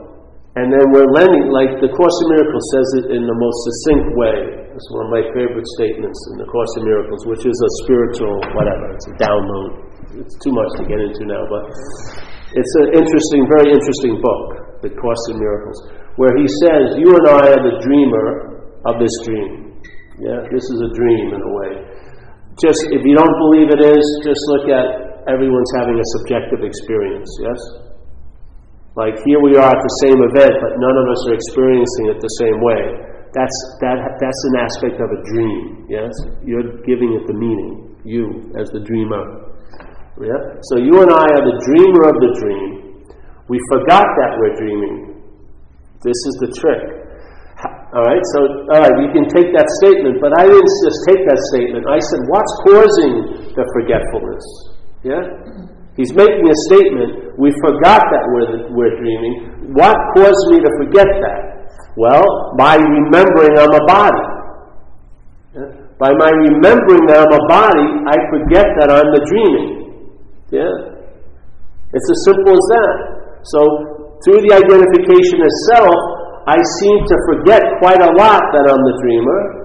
And then we're lending, like the Course in Miracles says it in the most succinct way. It's one of my favorite statements in the Course in Miracles, which is a spiritual, whatever, it's a download. It's too much to get into now, but it's an interesting, very interesting book, The Course in Miracles, where he says, You and I are the dreamer of this dream. Yeah, this is a dream in a way. Just, if you don't believe it is, just look at everyone's having a subjective experience, yes? Like here we are at the same event, but none of us are experiencing it the same way. That's, that, that's an aspect of a dream, yes? You're giving it the meaning, you as the dreamer. Yeah? So you and I are the dreamer of the dream. We forgot that we're dreaming. This is the trick. All right, so all right, you can take that statement, but I didn't just take that statement. I said, what's causing the forgetfulness? Yeah, he's making a statement. We forgot that we're we're dreaming. What caused me to forget that? Well, by remembering I'm a body. Yeah? By my remembering that I'm a body, I forget that I'm the dreaming. Yeah? It's as simple as that. So, through the identification of self, I seem to forget quite a lot that I'm the dreamer.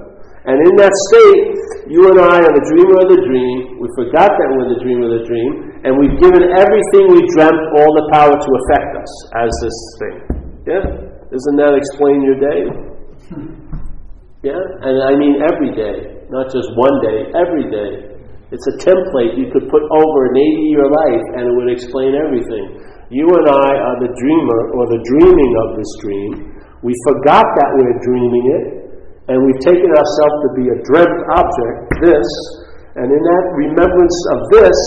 And in that state, you and I are the dreamer of the dream. We forgot that we're the dreamer of the dream. And we've given everything we dreamt all the power to affect us as this thing. Yeah? Doesn't that explain your day? Yeah? And I mean every day. Not just one day, every day. It's a template you could put over an 80 year life and it would explain everything. You and I are the dreamer or the dreaming of this dream. We forgot that we're dreaming it, and we've taken ourselves to be a dreamt object, this, and in that remembrance of this,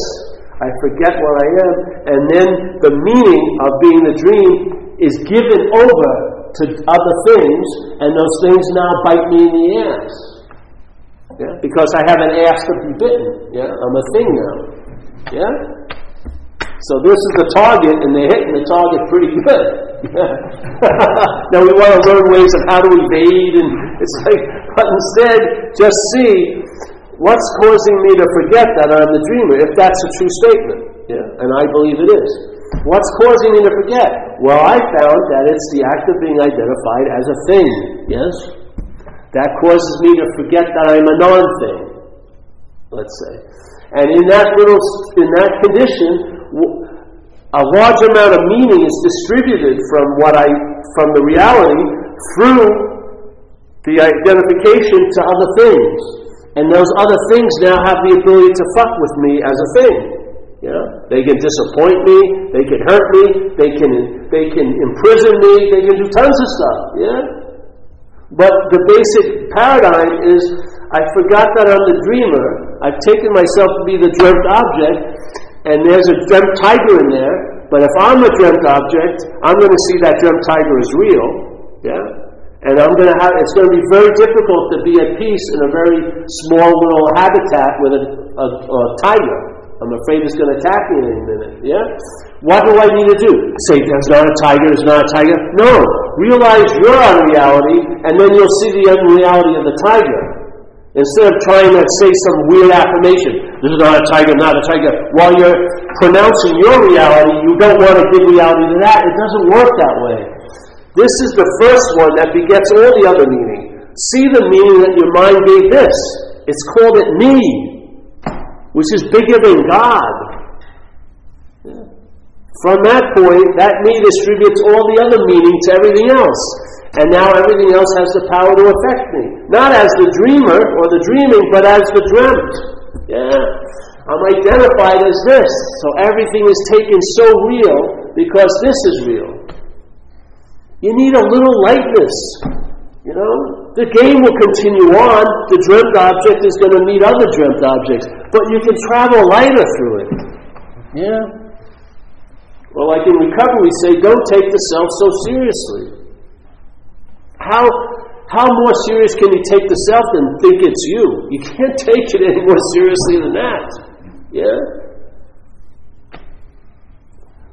I forget where I am, and then the meaning of being the dream is given over to other things, and those things now bite me in the ass. Yeah? Because I have an ass to be bitten. Yeah? I'm a thing now. Yeah? So this is the target, and they're hitting the target pretty good. now we want to learn ways of how to evade, and it's like, but instead, just see what's causing me to forget that I'm the dreamer, if that's a true statement. Yeah? And I believe it is. What's causing me to forget? Well, I found that it's the act of being identified as a thing. Yes? That causes me to forget that I'm a non thing, let's say. And in that little, in that condition, a large amount of meaning is distributed from what I, from the reality through the identification to other things. And those other things now have the ability to fuck with me as a thing. Yeah? They can disappoint me, they can hurt me, they can they can imprison me, they can do tons of stuff. Yeah? But the basic paradigm is I forgot that I'm the dreamer. I've taken myself to be the dreamt object, and there's a dreamt tiger in there. But if I'm a dreamt object, I'm going to see that dreamt tiger as real. Yeah? And I'm going to have, it's going to be very difficult to be at peace in a very small little habitat with a, a, a tiger. I'm afraid it's going to attack me in a minute. Yeah? What do I need to do? Say, there's not a tiger, there's not a tiger. No. Realize your unreality, and then you'll see the unreality of the tiger. Instead of trying to say some weird affirmation, this is not a tiger, not a tiger, while you're pronouncing your reality, you don't want to give reality to that. It doesn't work that way. This is the first one that begets all the other meaning. See the meaning that your mind gave this. It's called it me, which is bigger than God. From that point, that me distributes all the other meaning to everything else. And now everything else has the power to affect me. Not as the dreamer or the dreaming, but as the dreamt. Yeah. I'm identified as this. So everything is taken so real because this is real. You need a little lightness. You know? The game will continue on. The dreamt object is going to meet other dreamt objects. But you can travel lighter through it. Yeah? Well, like in recovery, we say, don't take the self so seriously. How, how more serious can you take the self than think it's you? You can't take it any more seriously than that. Yeah?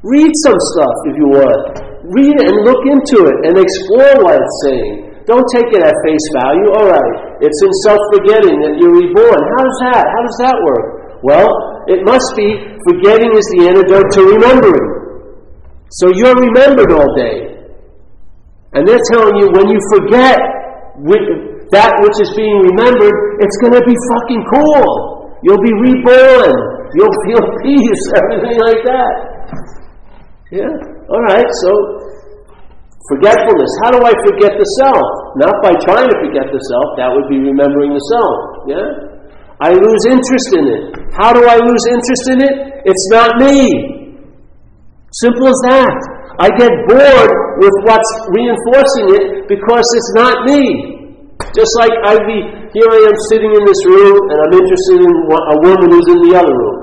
Read some stuff if you want. Read it and look into it and explore what it's saying. Don't take it at face value. All right, it's in self forgetting that you're reborn. How does that? How does that work? Well, it must be forgetting is the antidote to remembering. So you're remembered all day. And they're telling you when you forget that which is being remembered, it's going to be fucking cool. You'll be reborn. You'll feel peace, everything like that. Yeah? All right, so forgetfulness. How do I forget the self? Not by trying to forget the self, that would be remembering the self. Yeah? I lose interest in it. How do I lose interest in it? It's not me. Simple as that. I get bored with what's reinforcing it because it's not me. Just like I'd be, here I am sitting in this room and I'm interested in what a woman who's in the other room.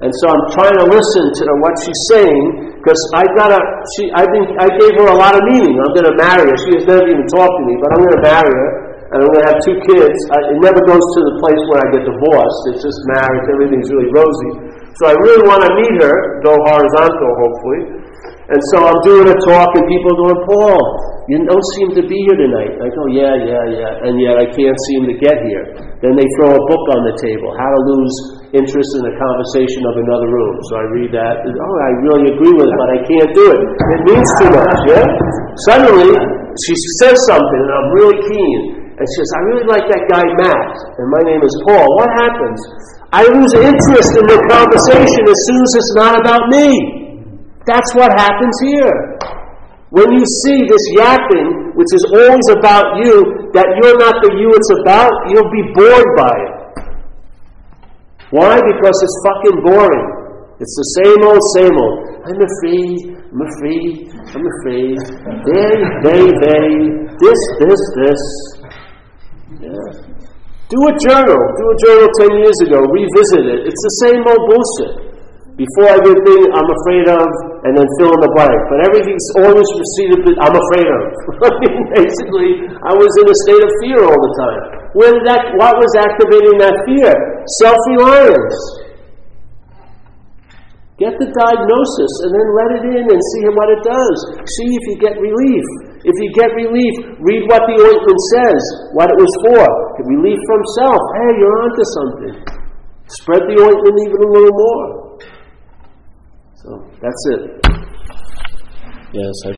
And so I'm trying to listen to what she's saying because I got a, she, I think I gave her a lot of meaning. I'm going to marry her. She has never even talked to me, but I'm going to marry her and I'm going to have two kids. I, it never goes to the place where I get divorced. It's just marriage. Everything's really rosy. So I really want to meet her, go horizontal, hopefully. And so I'm doing a talk, and people are going, Paul, you don't seem to be here tonight. I go, yeah, yeah, yeah. And yet I can't seem to get here. Then they throw a book on the table, How to Lose Interest in the Conversation of Another Room. So I read that. And, oh, I really agree with it, but I can't do it. It means too much, yeah? Suddenly, she says something, and I'm really keen. And she says, I really like that guy, Matt. And my name is Paul. What happens? I lose interest in the conversation as soon as it's not about me. That's what happens here. When you see this yapping, which is always about you, that you're not the you it's about, you'll be bored by it. Why? Because it's fucking boring. It's the same old, same old. I'm afraid, I'm afraid, I'm afraid. They, they, they, this, this, this. Yeah. Do a journal. Do a journal 10 years ago. Revisit it. It's the same old bullshit. Before everything I'm afraid of, and then fill in the blank. But everything's always preceded with I'm afraid of. Basically, I was in a state of fear all the time. When that, what was activating that fear? Self-reliance. Get the diagnosis and then let it in and see what it does. See if you get relief. If you get relief, read what the ointment says, what it was for. Relief from self. Hey, you're onto something. Spread the ointment even a little more. So that's it. Yes. I